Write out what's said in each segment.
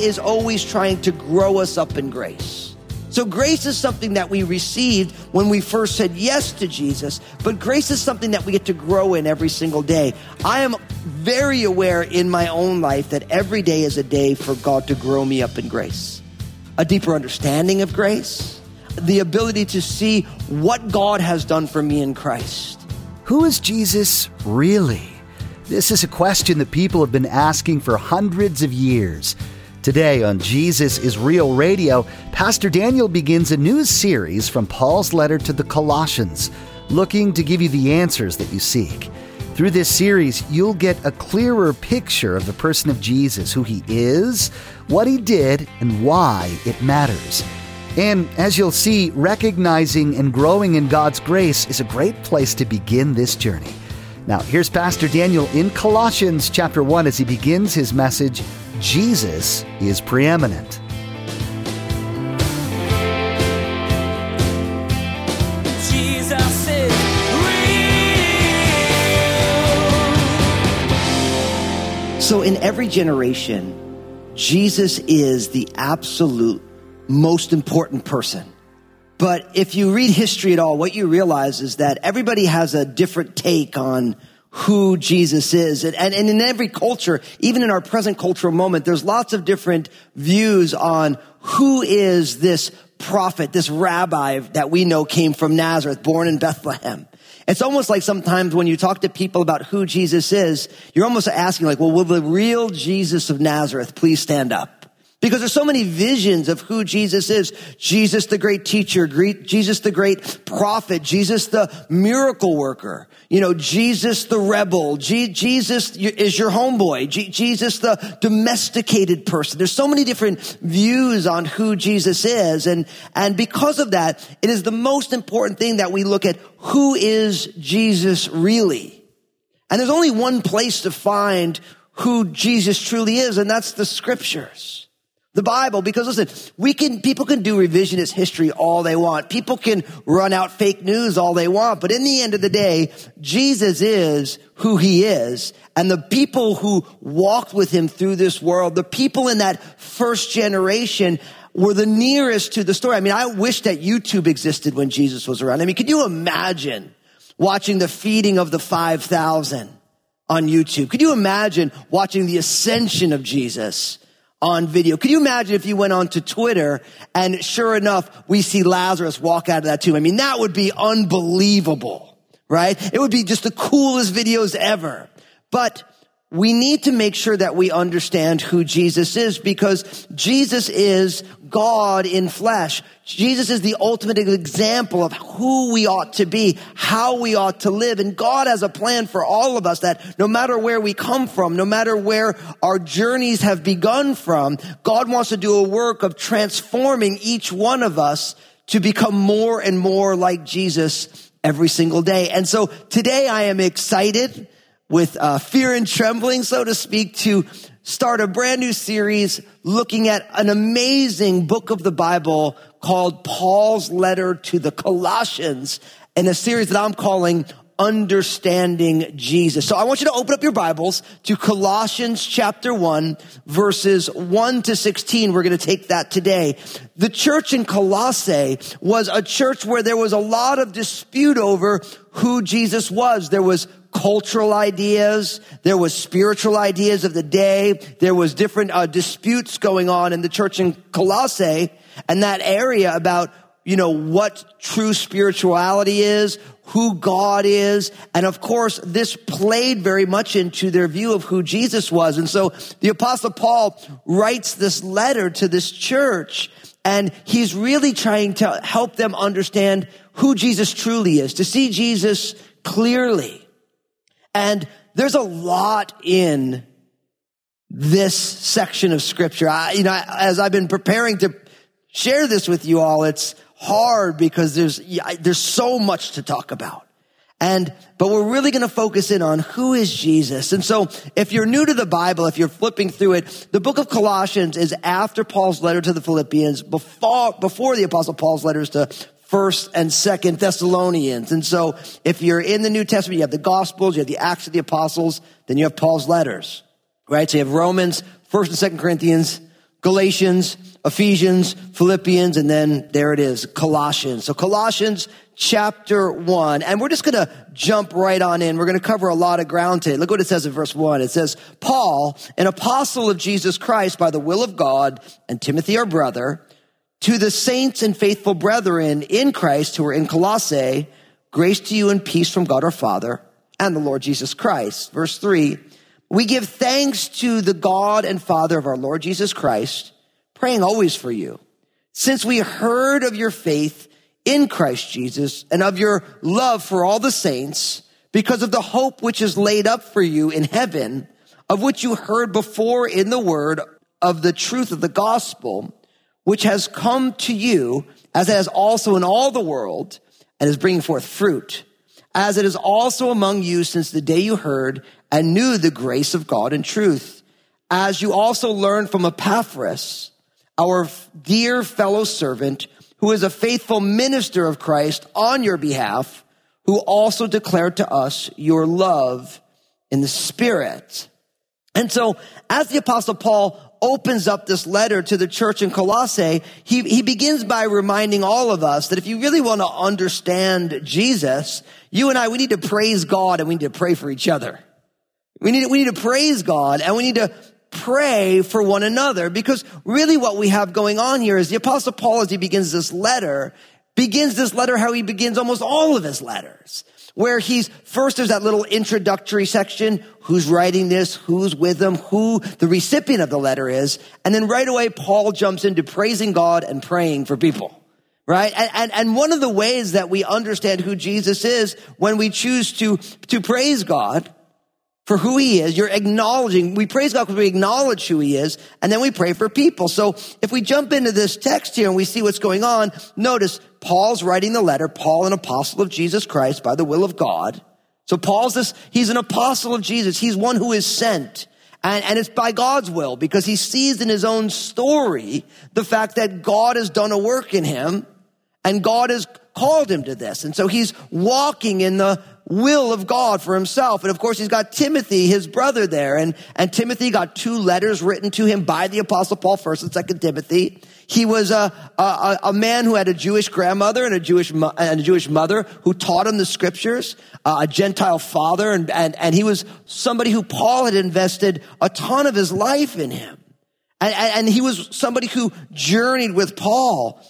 Is always trying to grow us up in grace. So grace is something that we received when we first said yes to Jesus, but grace is something that we get to grow in every single day. I am very aware in my own life that every day is a day for God to grow me up in grace. A deeper understanding of grace, the ability to see what God has done for me in Christ. Who is Jesus really? This is a question that people have been asking for hundreds of years. Today on Jesus is Real Radio, Pastor Daniel begins a new series from Paul's letter to the Colossians, looking to give you the answers that you seek. Through this series, you'll get a clearer picture of the person of Jesus, who he is, what he did, and why it matters. And as you'll see, recognizing and growing in God's grace is a great place to begin this journey. Now, here's Pastor Daniel in Colossians chapter 1 as he begins his message Jesus is preeminent. Jesus is real. So, in every generation, Jesus is the absolute most important person. But if you read history at all, what you realize is that everybody has a different take on who Jesus is. And, and, in every culture, even in our present cultural moment, there's lots of different views on who is this prophet, this rabbi that we know came from Nazareth, born in Bethlehem. It's almost like sometimes when you talk to people about who Jesus is, you're almost asking like, well, will the real Jesus of Nazareth please stand up? Because there's so many visions of who Jesus is. Jesus the great teacher, Jesus the great prophet, Jesus the miracle worker, you know, Jesus the rebel, Jesus is your homeboy, Jesus the domesticated person. There's so many different views on who Jesus is. And, and because of that, it is the most important thing that we look at who is Jesus really? And there's only one place to find who Jesus truly is, and that's the scriptures the Bible because listen, we can, people can do revisionist history all they want. People can run out fake news all they want. But in the end of the day, Jesus is who he is. And the people who walked with him through this world, the people in that first generation were the nearest to the story. I mean, I wish that YouTube existed when Jesus was around. I mean, could you imagine watching the feeding of the 5,000 on YouTube? Could you imagine watching the ascension of Jesus? On video. Could you imagine if you went on to Twitter and sure enough, we see Lazarus walk out of that tomb? I mean, that would be unbelievable, right? It would be just the coolest videos ever. But we need to make sure that we understand who Jesus is because Jesus is God in flesh. Jesus is the ultimate example of who we ought to be, how we ought to live. And God has a plan for all of us that no matter where we come from, no matter where our journeys have begun from, God wants to do a work of transforming each one of us to become more and more like Jesus every single day. And so today I am excited with uh, fear and trembling, so to speak, to start a brand new series looking at an amazing book of the Bible called Paul's letter to the Colossians in a series that I'm calling understanding Jesus. So I want you to open up your Bibles to Colossians chapter 1 verses 1 to 16. We're going to take that today. The church in Colossae was a church where there was a lot of dispute over who Jesus was. There was cultural ideas. There was spiritual ideas of the day. There was different uh, disputes going on in the church in Colossae and that area about, you know, what true spirituality is, who God is. And of course, this played very much into their view of who Jesus was. And so the apostle Paul writes this letter to this church and he's really trying to help them understand who Jesus truly is, to see Jesus clearly. And there's a lot in this section of scripture. I, you know, as I've been preparing to share this with you all, it's hard because there's, there's so much to talk about. And, but we're really going to focus in on who is Jesus. And so if you're new to the Bible, if you're flipping through it, the book of Colossians is after Paul's letter to the Philippians, before, before the apostle Paul's letters to first and second Thessalonians. And so if you're in the New Testament, you have the Gospels, you have the Acts of the Apostles, then you have Paul's letters, right? So you have Romans, first and second Corinthians, Galatians, Ephesians, Philippians, and then there it is, Colossians. So Colossians chapter one, and we're just gonna jump right on in. We're gonna cover a lot of ground today. Look what it says in verse one. It says, Paul, an apostle of Jesus Christ by the will of God, and Timothy our brother, to the saints and faithful brethren in Christ who are in Colossae, grace to you and peace from God our Father and the Lord Jesus Christ. Verse three, we give thanks to the God and Father of our Lord Jesus Christ, praying always for you. Since we heard of your faith in Christ Jesus and of your love for all the saints, because of the hope which is laid up for you in heaven, of which you heard before in the word of the truth of the gospel, which has come to you, as it has also in all the world, and is bringing forth fruit, as it is also among you since the day you heard and knew the grace of God and truth, as you also learned from Epaphras, our dear fellow servant, who is a faithful minister of Christ on your behalf, who also declared to us your love in the Spirit. And so, as the apostle Paul opens up this letter to the church in Colossae, he, he begins by reminding all of us that if you really want to understand Jesus, you and I, we need to praise God and we need to pray for each other. We need, we need to praise God and we need to pray for one another because really what we have going on here is the apostle Paul, as he begins this letter, begins this letter how he begins almost all of his letters. Where he's, first there's that little introductory section, who's writing this, who's with them, who the recipient of the letter is. And then right away, Paul jumps into praising God and praying for people. Right? And, and, and one of the ways that we understand who Jesus is when we choose to, to praise God for who he is. You're acknowledging, we praise God because we acknowledge who he is, and then we pray for people. So if we jump into this text here and we see what's going on, notice Paul's writing the letter, Paul, an apostle of Jesus Christ by the will of God. So Paul's this, he's an apostle of Jesus. He's one who is sent. And, and it's by God's will because he sees in his own story the fact that God has done a work in him and God has called him to this. And so he's walking in the will of God for himself. And of course, he's got Timothy, his brother there. And, and Timothy got two letters written to him by the apostle Paul, first and second Timothy. He was a, a, a man who had a Jewish grandmother and a Jewish, and a Jewish mother who taught him the scriptures, uh, a Gentile father. And, and, and he was somebody who Paul had invested a ton of his life in him. And, and he was somebody who journeyed with Paul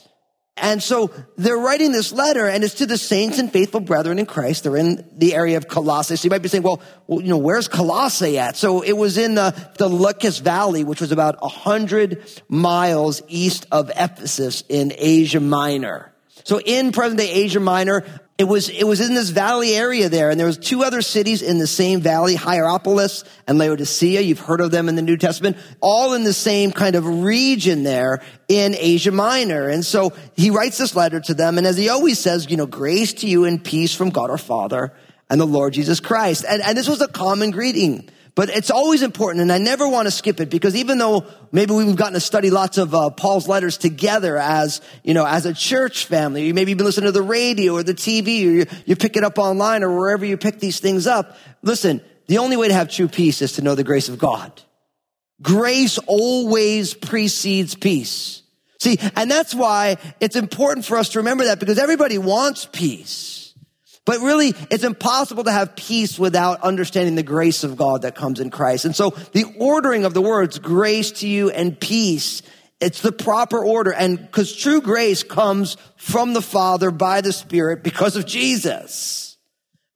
and so they're writing this letter and it's to the saints and faithful brethren in Christ. They're in the area of Colossae. So you might be saying, well, well you know, where's Colossae at? So it was in the, the Lycus Valley, which was about a hundred miles east of Ephesus in Asia Minor. So in present day Asia Minor, it was, it was in this valley area there, and there was two other cities in the same valley, Hierapolis and Laodicea. You've heard of them in the New Testament, all in the same kind of region there in Asia Minor. And so he writes this letter to them, and as he always says, you know, grace to you and peace from God our Father and the Lord Jesus Christ. And, and this was a common greeting but it's always important, and I never want to skip it because even though maybe we've gotten to study lots of uh, Paul's letters together as you know as a church family, you maybe you've been listening to the radio or the TV, or you, you pick it up online or wherever you pick these things up. Listen, the only way to have true peace is to know the grace of God. Grace always precedes peace. See, and that's why it's important for us to remember that because everybody wants peace. But really, it's impossible to have peace without understanding the grace of God that comes in Christ. And so the ordering of the words, grace to you and peace, it's the proper order. And because true grace comes from the Father by the Spirit because of Jesus.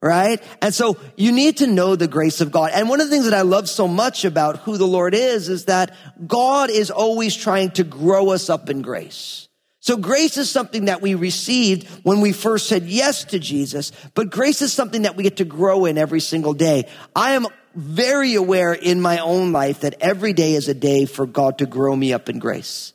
Right? And so you need to know the grace of God. And one of the things that I love so much about who the Lord is, is that God is always trying to grow us up in grace. So grace is something that we received when we first said yes to Jesus, but grace is something that we get to grow in every single day. I am very aware in my own life that every day is a day for God to grow me up in grace.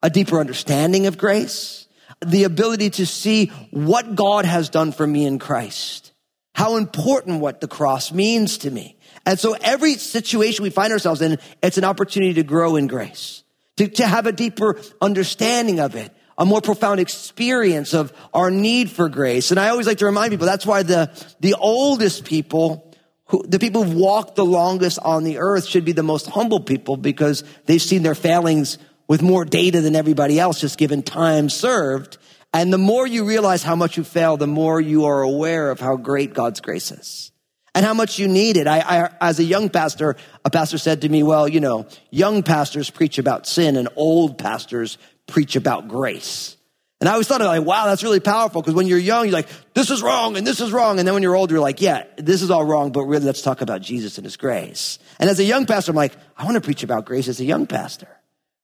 A deeper understanding of grace, the ability to see what God has done for me in Christ how important what the cross means to me. And so every situation we find ourselves in, it's an opportunity to grow in grace, to, to have a deeper understanding of it, a more profound experience of our need for grace. And I always like to remind people that's why the, the oldest people who, the people who've walked the longest on the earth should be the most humble people because they've seen their failings with more data than everybody else, just given time served. And the more you realize how much you fail, the more you are aware of how great God's grace is and how much you need it. I, I, as a young pastor, a pastor said to me, well, you know, young pastors preach about sin and old pastors preach about grace. And I always thought, like, wow, that's really powerful. Because when you're young, you're like, this is wrong and this is wrong. And then when you're older, you're like, yeah, this is all wrong, but really let's talk about Jesus and his grace. And as a young pastor, I'm like, I want to preach about grace as a young pastor,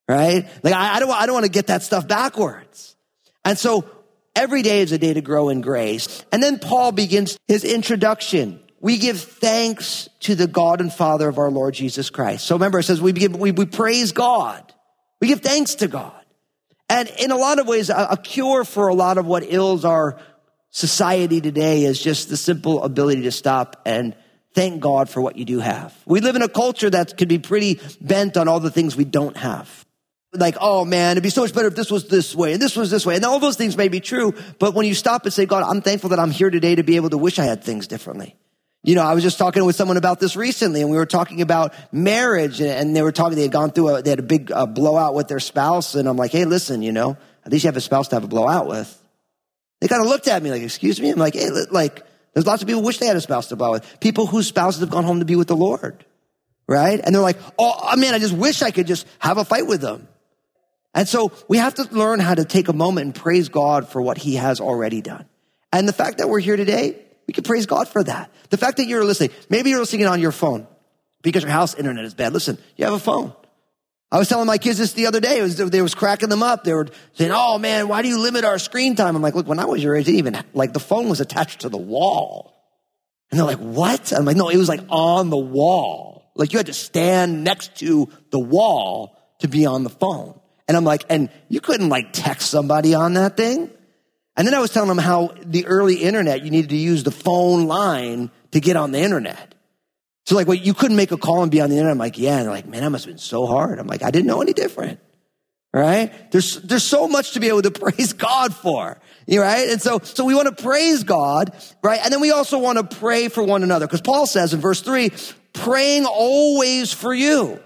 right? Like, I, I don't, I don't want to get that stuff backwards. And so every day is a day to grow in grace. And then Paul begins his introduction. We give thanks to the God and Father of our Lord Jesus Christ. So remember, it says we give, we, we praise God. We give thanks to God. And in a lot of ways, a, a cure for a lot of what ills our society today is just the simple ability to stop and thank God for what you do have. We live in a culture that could be pretty bent on all the things we don't have. Like, oh man, it'd be so much better if this was this way and this was this way. And all those things may be true, but when you stop and say, God, I'm thankful that I'm here today to be able to wish I had things differently. You know, I was just talking with someone about this recently and we were talking about marriage and they were talking, they had gone through a, they had a big uh, blowout with their spouse. And I'm like, Hey, listen, you know, at least you have a spouse to have a blowout with. They kind of looked at me like, excuse me. I'm like, Hey, like, there's lots of people who wish they had a spouse to blow with. People whose spouses have gone home to be with the Lord. Right? And they're like, Oh, man, I just wish I could just have a fight with them. And so we have to learn how to take a moment and praise God for what he has already done. And the fact that we're here today, we can praise God for that. The fact that you're listening, maybe you're listening on your phone because your house internet is bad. Listen, you have a phone. I was telling my kids this the other day. Was, they was cracking them up. They were saying, "Oh man, why do you limit our screen time?" I'm like, "Look, when I was your age, even like the phone was attached to the wall." And they're like, "What?" I'm like, "No, it was like on the wall. Like you had to stand next to the wall to be on the phone." And I'm like, "And you couldn't like text somebody on that thing?" And then I was telling them how the early internet, you needed to use the phone line to get on the internet. So like, well, you couldn't make a call and be on the internet. I'm like, yeah. And they're like, man, that must have been so hard. I'm like, I didn't know any different. Right? There's, there's so much to be able to praise God for. Right? And so, so we want to praise God, right? And then we also want to pray for one another. Because Paul says in verse three, praying always for you.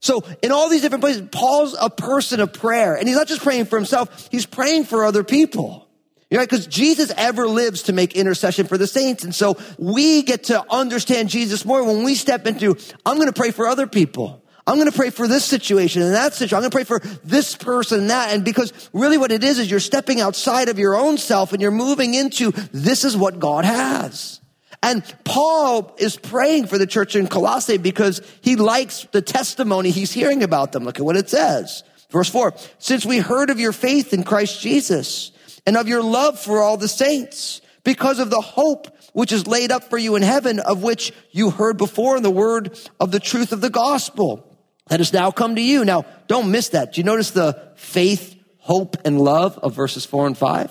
So in all these different places, Paul's a person of prayer. And he's not just praying for himself, he's praying for other people. You because Jesus ever lives to make intercession for the saints. And so we get to understand Jesus more when we step into, I'm going to pray for other people. I'm going to pray for this situation and that situation. I'm going to pray for this person and that. And because really what it is, is you're stepping outside of your own self and you're moving into this is what God has. And Paul is praying for the church in Colossae because he likes the testimony he's hearing about them. Look at what it says. Verse four. Since we heard of your faith in Christ Jesus, and of your love for all the saints because of the hope which is laid up for you in heaven, of which you heard before in the word of the truth of the gospel that has now come to you. Now, don't miss that. Do you notice the faith, hope, and love of verses four and five?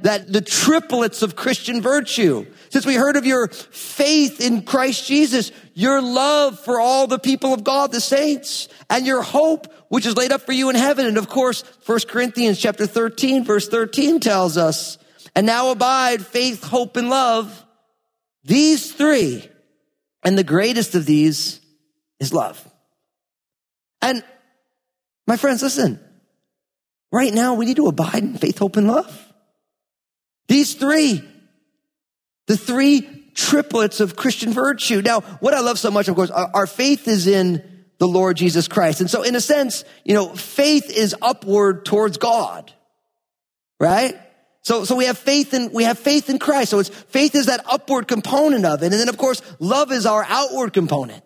That the triplets of Christian virtue. Since we heard of your faith in Christ Jesus, your love for all the people of God, the saints, and your hope which is laid up for you in heaven. And of course, 1 Corinthians chapter 13, verse 13 tells us, and now abide faith, hope, and love. These three. And the greatest of these is love. And my friends, listen, right now we need to abide in faith, hope, and love. These three, the three triplets of Christian virtue. Now, what I love so much, of course, our, faith is in the Lord Jesus Christ. And so in a sense, you know, faith is upward towards God, right? So, so we have faith in, we have faith in Christ. So it's, faith is that upward component of it. And then of course, love is our outward component.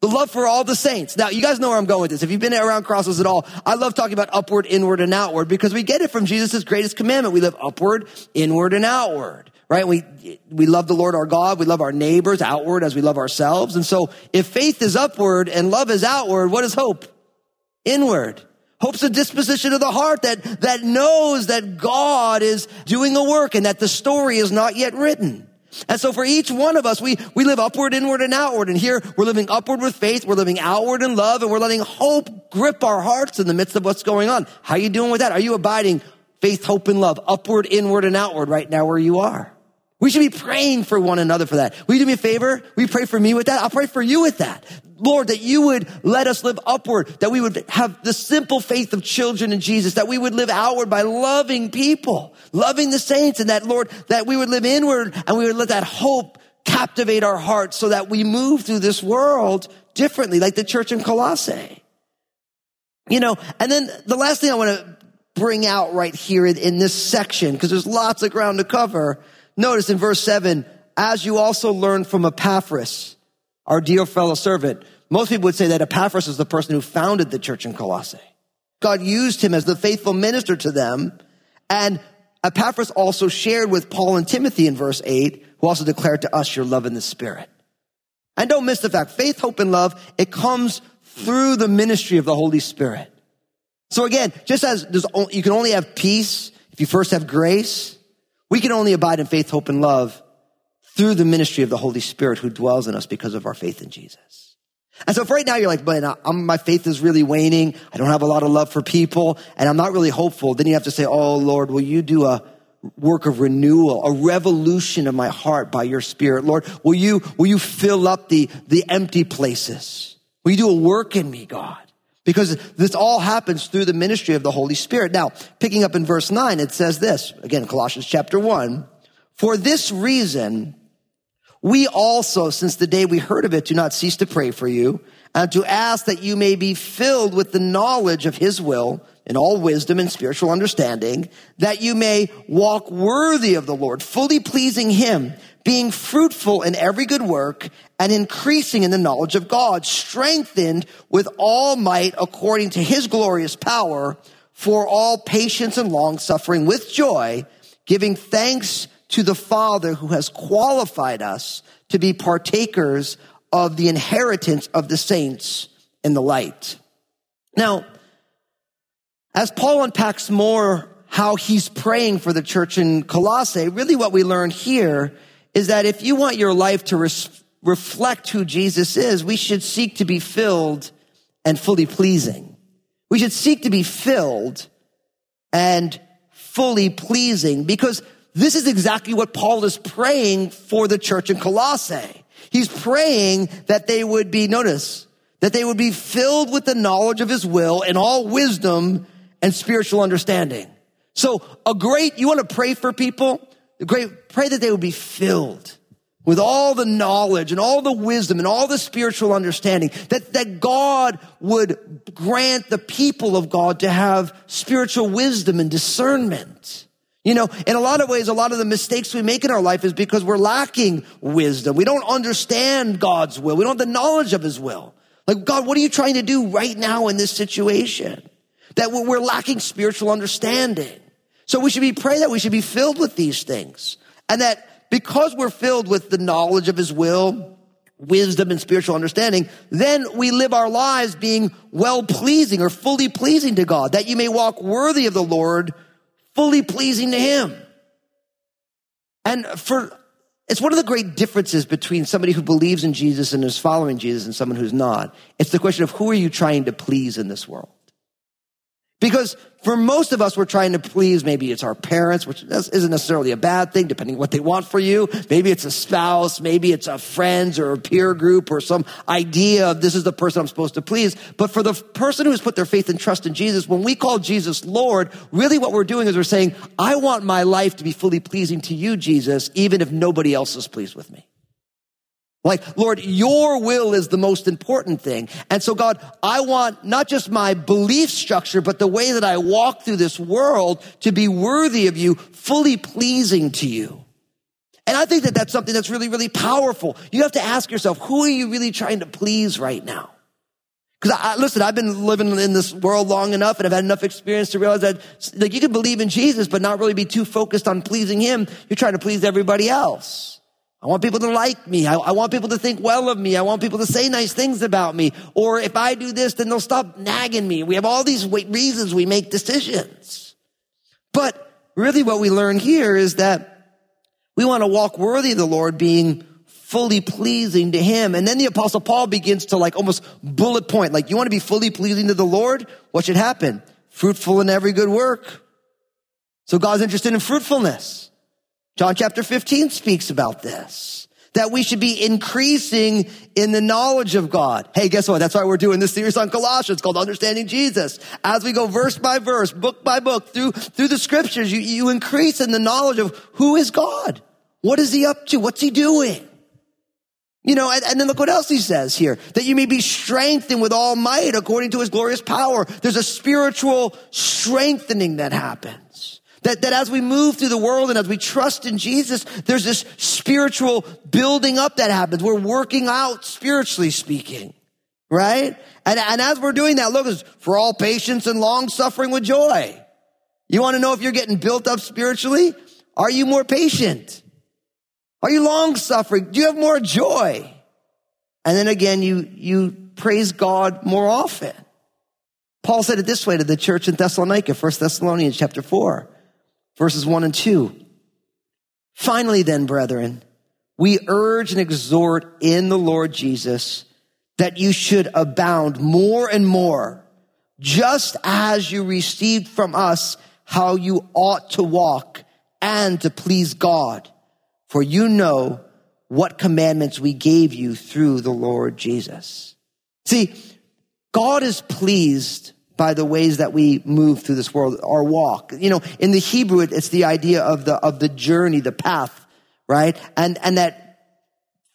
The love for all the saints. Now, you guys know where I'm going with this. If you've been around crosses at all, I love talking about upward, inward, and outward because we get it from Jesus' greatest commandment. We live upward, inward, and outward right? We, we love the Lord our God. We love our neighbors outward as we love ourselves. And so if faith is upward and love is outward, what is hope? Inward. Hope's a disposition of the heart that, that knows that God is doing a work and that the story is not yet written. And so for each one of us, we, we live upward, inward, and outward. And here we're living upward with faith. We're living outward in love and we're letting hope grip our hearts in the midst of what's going on. How are you doing with that? Are you abiding faith, hope, and love upward, inward, and outward right now where you are? We should be praying for one another for that. Will you do me a favor? Will you pray for me with that? I'll pray for you with that. Lord, that you would let us live upward, that we would have the simple faith of children in Jesus, that we would live outward by loving people, loving the saints, and that, Lord, that we would live inward and we would let that hope captivate our hearts so that we move through this world differently, like the church in Colossae. You know, and then the last thing I want to bring out right here in, in this section, because there's lots of ground to cover. Notice in verse seven, as you also learned from Epaphras, our dear fellow servant. Most people would say that Epaphras is the person who founded the church in Colossae. God used him as the faithful minister to them. And Epaphras also shared with Paul and Timothy in verse 8, who also declared to us your love in the Spirit. And don't miss the fact, faith, hope, and love, it comes through the ministry of the Holy Spirit. So again, just as you can only have peace if you first have grace, we can only abide in faith, hope, and love through the ministry of the Holy Spirit who dwells in us because of our faith in Jesus. And so if right now you're like, but my faith is really waning. I don't have a lot of love for people and I'm not really hopeful. Then you have to say, Oh Lord, will you do a work of renewal, a revolution of my heart by your spirit? Lord, will you, will you fill up the, the empty places? Will you do a work in me, God? Because this all happens through the ministry of the Holy Spirit. Now, picking up in verse nine, it says this, again, Colossians chapter one, for this reason, we also, since the day we heard of it, do not cease to pray for you and to ask that you may be filled with the knowledge of his will in all wisdom and spiritual understanding, that you may walk worthy of the Lord, fully pleasing him, being fruitful in every good work and increasing in the knowledge of God, strengthened with all might according to his glorious power for all patience and long suffering with joy, giving thanks to the Father who has qualified us to be partakers of the inheritance of the saints in the light. Now, as Paul unpacks more how he's praying for the church in Colossae, really what we learn here is that if you want your life to res- reflect who Jesus is, we should seek to be filled and fully pleasing. We should seek to be filled and fully pleasing because this is exactly what Paul is praying for the church in Colossae. He's praying that they would be, notice, that they would be filled with the knowledge of his will and all wisdom and spiritual understanding. So a great, you want to pray for people? Pray that they would be filled with all the knowledge and all the wisdom and all the spiritual understanding that, that God would grant the people of God to have spiritual wisdom and discernment. You know, in a lot of ways, a lot of the mistakes we make in our life is because we're lacking wisdom. We don't understand God's will. We don't have the knowledge of his will. Like, God, what are you trying to do right now in this situation? That we're lacking spiritual understanding. So we should be praying that we should be filled with these things. And that because we're filled with the knowledge of his will, wisdom and spiritual understanding, then we live our lives being well pleasing or fully pleasing to God, that you may walk worthy of the Lord fully pleasing to Him. And for, it's one of the great differences between somebody who believes in Jesus and is following Jesus and someone who's not. It's the question of who are you trying to please in this world? Because for most of us, we're trying to please, maybe it's our parents, which isn't necessarily a bad thing, depending on what they want for you. Maybe it's a spouse, maybe it's a friends or a peer group or some idea of this is the person I'm supposed to please. But for the person who has put their faith and trust in Jesus, when we call Jesus Lord, really what we're doing is we're saying, I want my life to be fully pleasing to you, Jesus, even if nobody else is pleased with me. Like, Lord, your will is the most important thing. And so, God, I want not just my belief structure, but the way that I walk through this world to be worthy of you, fully pleasing to you. And I think that that's something that's really, really powerful. You have to ask yourself, who are you really trying to please right now? Because I, listen, I've been living in this world long enough and I've had enough experience to realize that like you can believe in Jesus, but not really be too focused on pleasing him. You're trying to please everybody else. I want people to like me. I, I, want people to think well of me. I want people to say nice things about me. Or if I do this, then they'll stop nagging me. We have all these reasons we make decisions. But really what we learn here is that We want to walk worthy of the Lord, being fully pleasing to him. And then the apostle Paul begins to like almost bullet point, like you want to be fully pleasing to the Lord? What should happen? Fruitful in every good work. So God's interested in fruitfulness. John chapter 15 speaks about this. That we should be increasing in the knowledge of God. Hey, guess what? That's why we're doing this series on Colossians called Understanding Jesus. As we go verse by verse, book by book, through, through the scriptures, you, you increase in the knowledge of who is God? What is he up to? What's he doing? You know, and, and, then look what else he says here. That you may be strengthened with all might according to his glorious power. There's a spiritual strengthening that happens. That, that as we move through the world and as we trust in Jesus, there's this spiritual building up that happens. We're working out spiritually speaking. Right? And, and as we're doing that, look, for all patience and long suffering with joy. You want to know if you're getting built up spiritually? Are you more patient? Are you long suffering? Do you have more joy? And then again, you, you praise God more often. Paul said it this way to the church in Thessalonica, 1 Thessalonians chapter 4, verses 1 and 2. Finally then, brethren, we urge and exhort in the Lord Jesus that you should abound more and more, just as you received from us how you ought to walk and to please God for you know what commandments we gave you through the Lord Jesus. See, God is pleased by the ways that we move through this world, our walk. You know, in the Hebrew, it's the idea of the, of the journey, the path, right? And, and that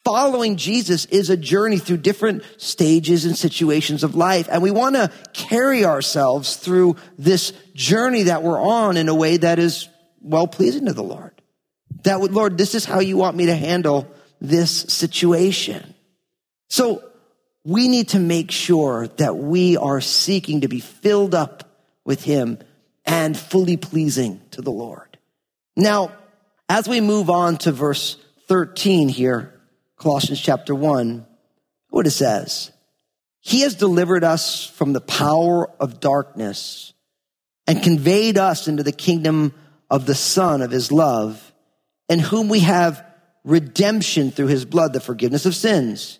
following Jesus is a journey through different stages and situations of life. And we want to carry ourselves through this journey that we're on in a way that is well pleasing to the Lord. That would, Lord, this is how you want me to handle this situation. So we need to make sure that we are seeking to be filled up with Him and fully pleasing to the Lord. Now, as we move on to verse 13 here, Colossians chapter 1, what it says. He has delivered us from the power of darkness and conveyed us into the kingdom of the Son of His love in whom we have redemption through his blood, the forgiveness of sins.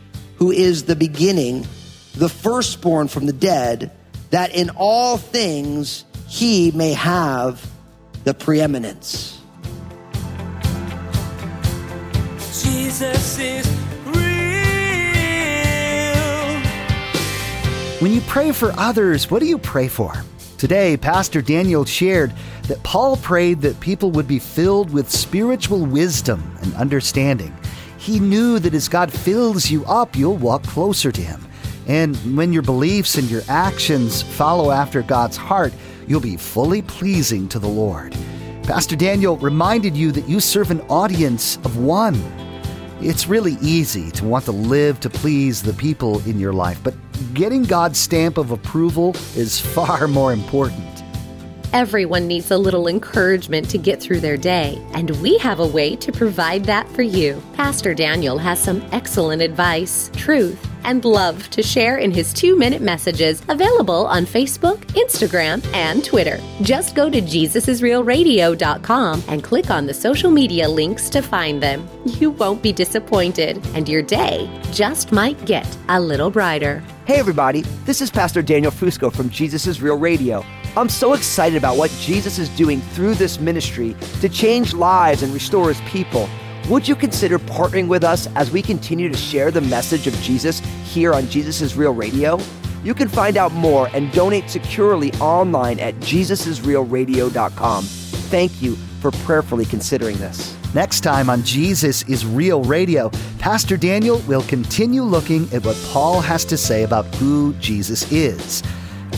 who is the beginning, the firstborn from the dead, that in all things he may have the preeminence. Jesus is real. When you pray for others, what do you pray for? Today, Pastor Daniel shared that Paul prayed that people would be filled with spiritual wisdom and understanding. He knew that as God fills you up, you'll walk closer to Him. And when your beliefs and your actions follow after God's heart, you'll be fully pleasing to the Lord. Pastor Daniel reminded you that you serve an audience of one. It's really easy to want to live to please the people in your life, but getting God's stamp of approval is far more important. Everyone needs a little encouragement to get through their day, and we have a way to provide that for you. Pastor Daniel has some excellent advice, truth, and love to share in his two minute messages available on Facebook, Instagram, and Twitter. Just go to JesusIsRealRadio.com and click on the social media links to find them. You won't be disappointed, and your day just might get a little brighter. Hey, everybody, this is Pastor Daniel Fusco from Jesus is Real Radio. I'm so excited about what Jesus is doing through this ministry to change lives and restore his people. Would you consider partnering with us as we continue to share the message of Jesus here on Jesus is Real Radio? You can find out more and donate securely online at jesusisrealradio.com. Thank you for prayerfully considering this. Next time on Jesus is Real Radio, Pastor Daniel will continue looking at what Paul has to say about who Jesus is.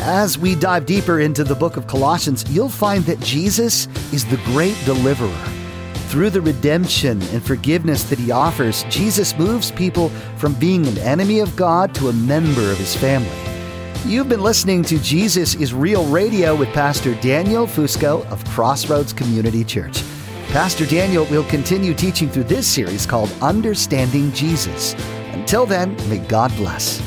As we dive deeper into the book of Colossians, you'll find that Jesus is the great deliverer. Through the redemption and forgiveness that he offers, Jesus moves people from being an enemy of God to a member of his family. You've been listening to Jesus is Real Radio with Pastor Daniel Fusco of Crossroads Community Church. Pastor Daniel will continue teaching through this series called Understanding Jesus. Until then, may God bless.